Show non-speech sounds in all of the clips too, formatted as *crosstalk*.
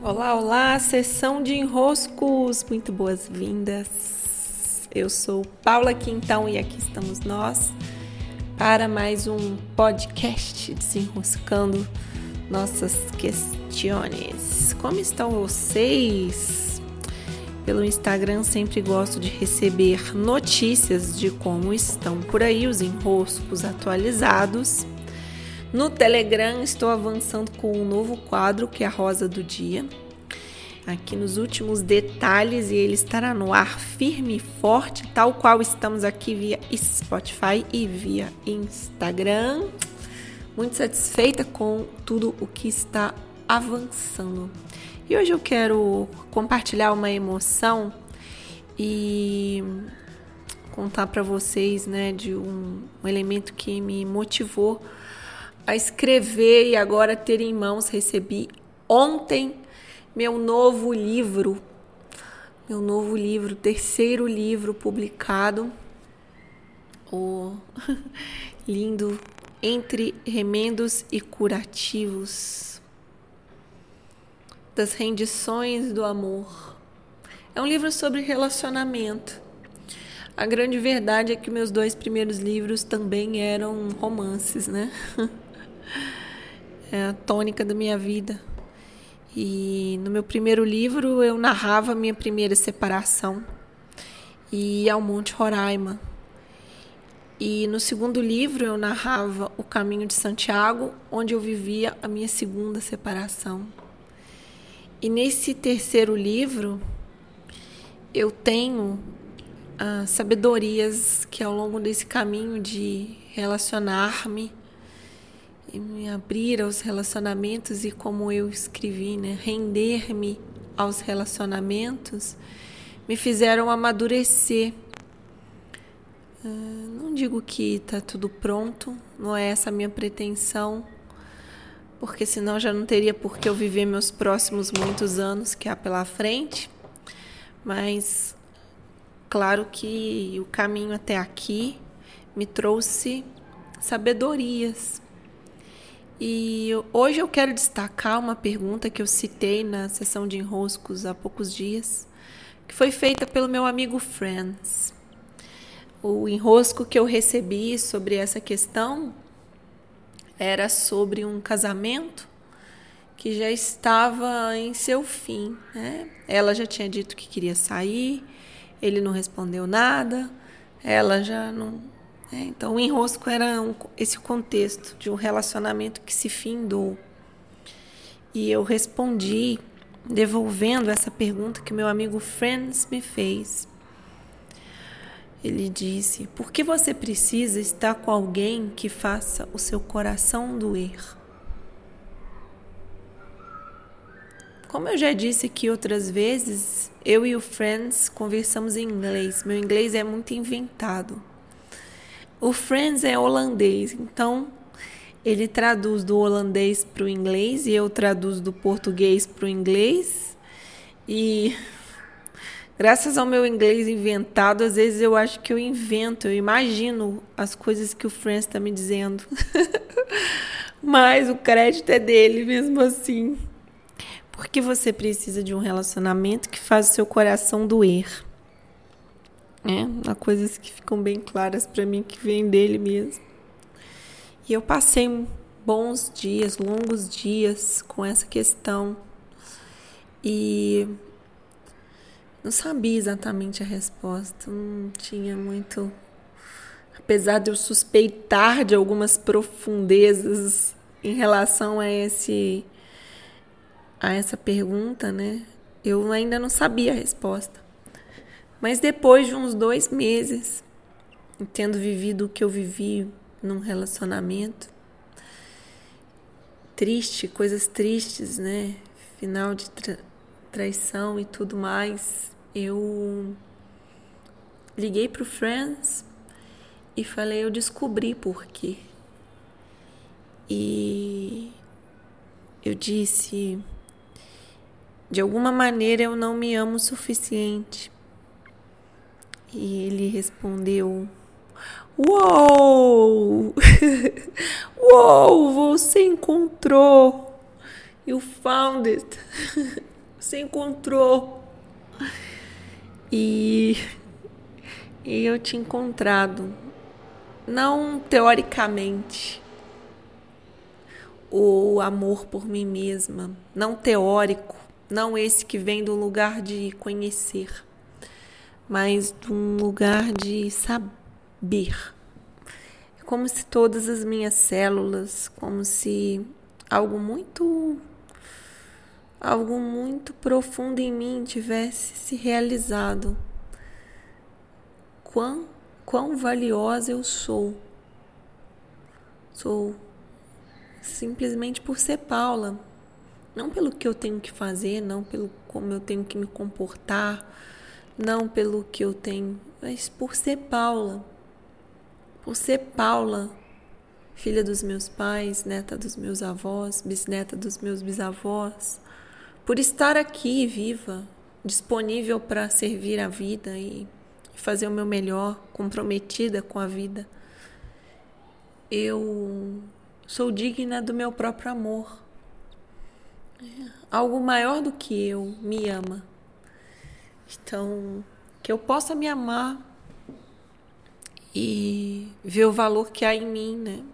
Olá, olá, sessão de enroscos, muito boas-vindas. Eu sou Paula Quintão e aqui estamos nós para mais um podcast desenroscando nossas questões. Como estão vocês? Pelo Instagram sempre gosto de receber notícias de como estão por aí os enroscos atualizados. No Telegram estou avançando com um novo quadro que é a Rosa do Dia. Aqui nos últimos detalhes e ele estará no ar firme e forte, tal qual estamos aqui via Spotify e via Instagram. Muito satisfeita com tudo o que está avançando. E hoje eu quero compartilhar uma emoção e contar para vocês, né, de um, um elemento que me motivou a escrever e agora ter em mãos. Recebi ontem meu novo livro, meu novo livro, terceiro livro publicado, o *laughs* lindo Entre Remendos e Curativos das rendições do amor. É um livro sobre relacionamento. A grande verdade é que meus dois primeiros livros também eram romances, né? *laughs* é a tônica da minha vida. E no meu primeiro livro eu narrava a minha primeira separação e ao Monte Roraima. E no segundo livro eu narrava o caminho de Santiago, onde eu vivia a minha segunda separação. E nesse terceiro livro eu tenho ah, sabedorias que ao longo desse caminho de relacionar-me me abrir aos relacionamentos e como eu escrevi, né, render-me aos relacionamentos, me fizeram amadurecer. Uh, não digo que está tudo pronto, não é essa a minha pretensão, porque senão já não teria por que eu viver meus próximos muitos anos que há pela frente, mas claro que o caminho até aqui me trouxe sabedorias e hoje eu quero destacar uma pergunta que eu citei na sessão de enroscos há poucos dias, que foi feita pelo meu amigo Franz. O enrosco que eu recebi sobre essa questão era sobre um casamento que já estava em seu fim. Né? Ela já tinha dito que queria sair, ele não respondeu nada, ela já não é, então, o enrosco era um, esse contexto de um relacionamento que se findou. E eu respondi devolvendo essa pergunta que meu amigo Friends me fez. Ele disse: Por que você precisa estar com alguém que faça o seu coração doer? Como eu já disse aqui outras vezes, eu e o Friends conversamos em inglês. Meu inglês é muito inventado. O Friends é holandês, então ele traduz do holandês para o inglês e eu traduzo do português para o inglês. E graças ao meu inglês inventado, às vezes eu acho que eu invento, eu imagino as coisas que o Friends está me dizendo. *laughs* Mas o crédito é dele mesmo assim. Porque você precisa de um relacionamento que faz o seu coração doer. É, há coisas que ficam bem claras para mim que vêm dele mesmo. E eu passei bons dias, longos dias com essa questão. E não sabia exatamente a resposta, não tinha muito. Apesar de eu suspeitar de algumas profundezas em relação a esse a essa pergunta, né? Eu ainda não sabia a resposta. Mas depois de uns dois meses, tendo vivido o que eu vivi num relacionamento, triste, coisas tristes, né? Final de tra traição e tudo mais, eu liguei pro Friends e falei, eu descobri por quê. E eu disse, de alguma maneira eu não me amo o suficiente e ele respondeu: Uou! *laughs* Uou, você encontrou! You found it. *laughs* Você encontrou. E, e eu te encontrado. Não teoricamente. O amor por mim mesma. Não teórico. Não esse que vem do lugar de conhecer. Mas de um lugar de saber. É como se todas as minhas células, como se algo muito algo muito profundo em mim tivesse se realizado. Quão, quão valiosa eu sou. Sou simplesmente por ser Paula. Não pelo que eu tenho que fazer, não pelo como eu tenho que me comportar, não pelo que eu tenho, mas por ser Paula. Por ser Paula, filha dos meus pais, neta dos meus avós, bisneta dos meus bisavós, por estar aqui viva, disponível para servir a vida e fazer o meu melhor, comprometida com a vida. Eu sou digna do meu próprio amor. Algo maior do que eu me ama. Então, que eu possa me amar e ver o valor que há em mim, né?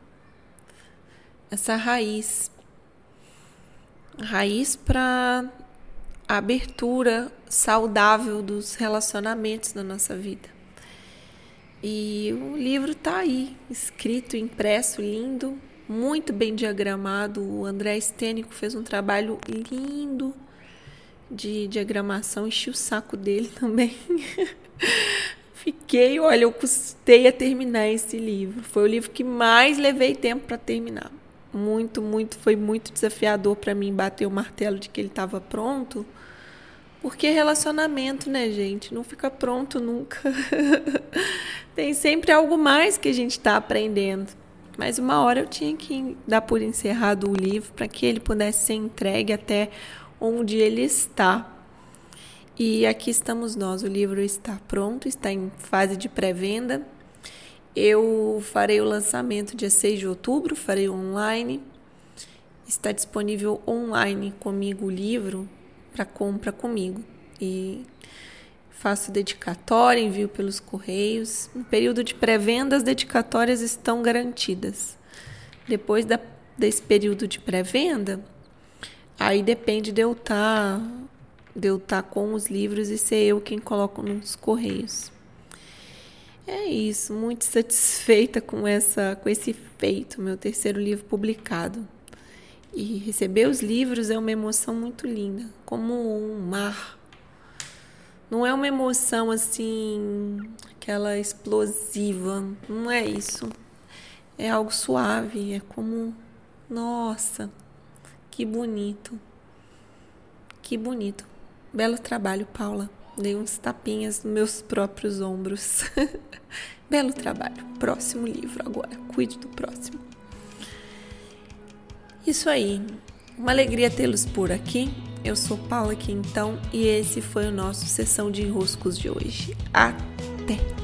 essa raiz raiz para abertura saudável dos relacionamentos na nossa vida. E o livro está aí, escrito, impresso, lindo, muito bem diagramado. O André Stênico fez um trabalho lindo de diagramação, enchi o saco dele *laughs* também. Fiquei, olha, eu custei a terminar esse livro. Foi o livro que mais levei tempo para terminar muito, muito, foi muito desafiador para mim bater o martelo de que ele estava pronto. Porque relacionamento, né, gente, não fica pronto nunca. *laughs* Tem sempre algo mais que a gente está aprendendo. Mas uma hora eu tinha que dar por encerrado o livro para que ele pudesse ser entregue até onde ele está. E aqui estamos nós. O livro está pronto, está em fase de pré-venda. Eu farei o lançamento dia 6 de outubro, farei online. Está disponível online comigo o livro para compra comigo. E faço dedicatória, envio pelos correios. No período de pré-venda, as dedicatórias estão garantidas. Depois da, desse período de pré-venda, aí depende de eu estar tá, de eu estar tá com os livros e ser eu quem coloco nos correios. É isso, muito satisfeita com essa com esse feito, meu terceiro livro publicado. E receber os livros é uma emoção muito linda, como um mar. Não é uma emoção assim, aquela explosiva, não é isso. É algo suave, é como nossa, que bonito. Que bonito. Belo trabalho, Paula. Dei uns tapinhas nos meus próprios ombros. *laughs* Belo trabalho. Próximo livro agora. Cuide do próximo. Isso aí. Uma alegria tê-los por aqui. Eu sou Paula Quintão e esse foi o nosso sessão de enroscos de hoje. Até!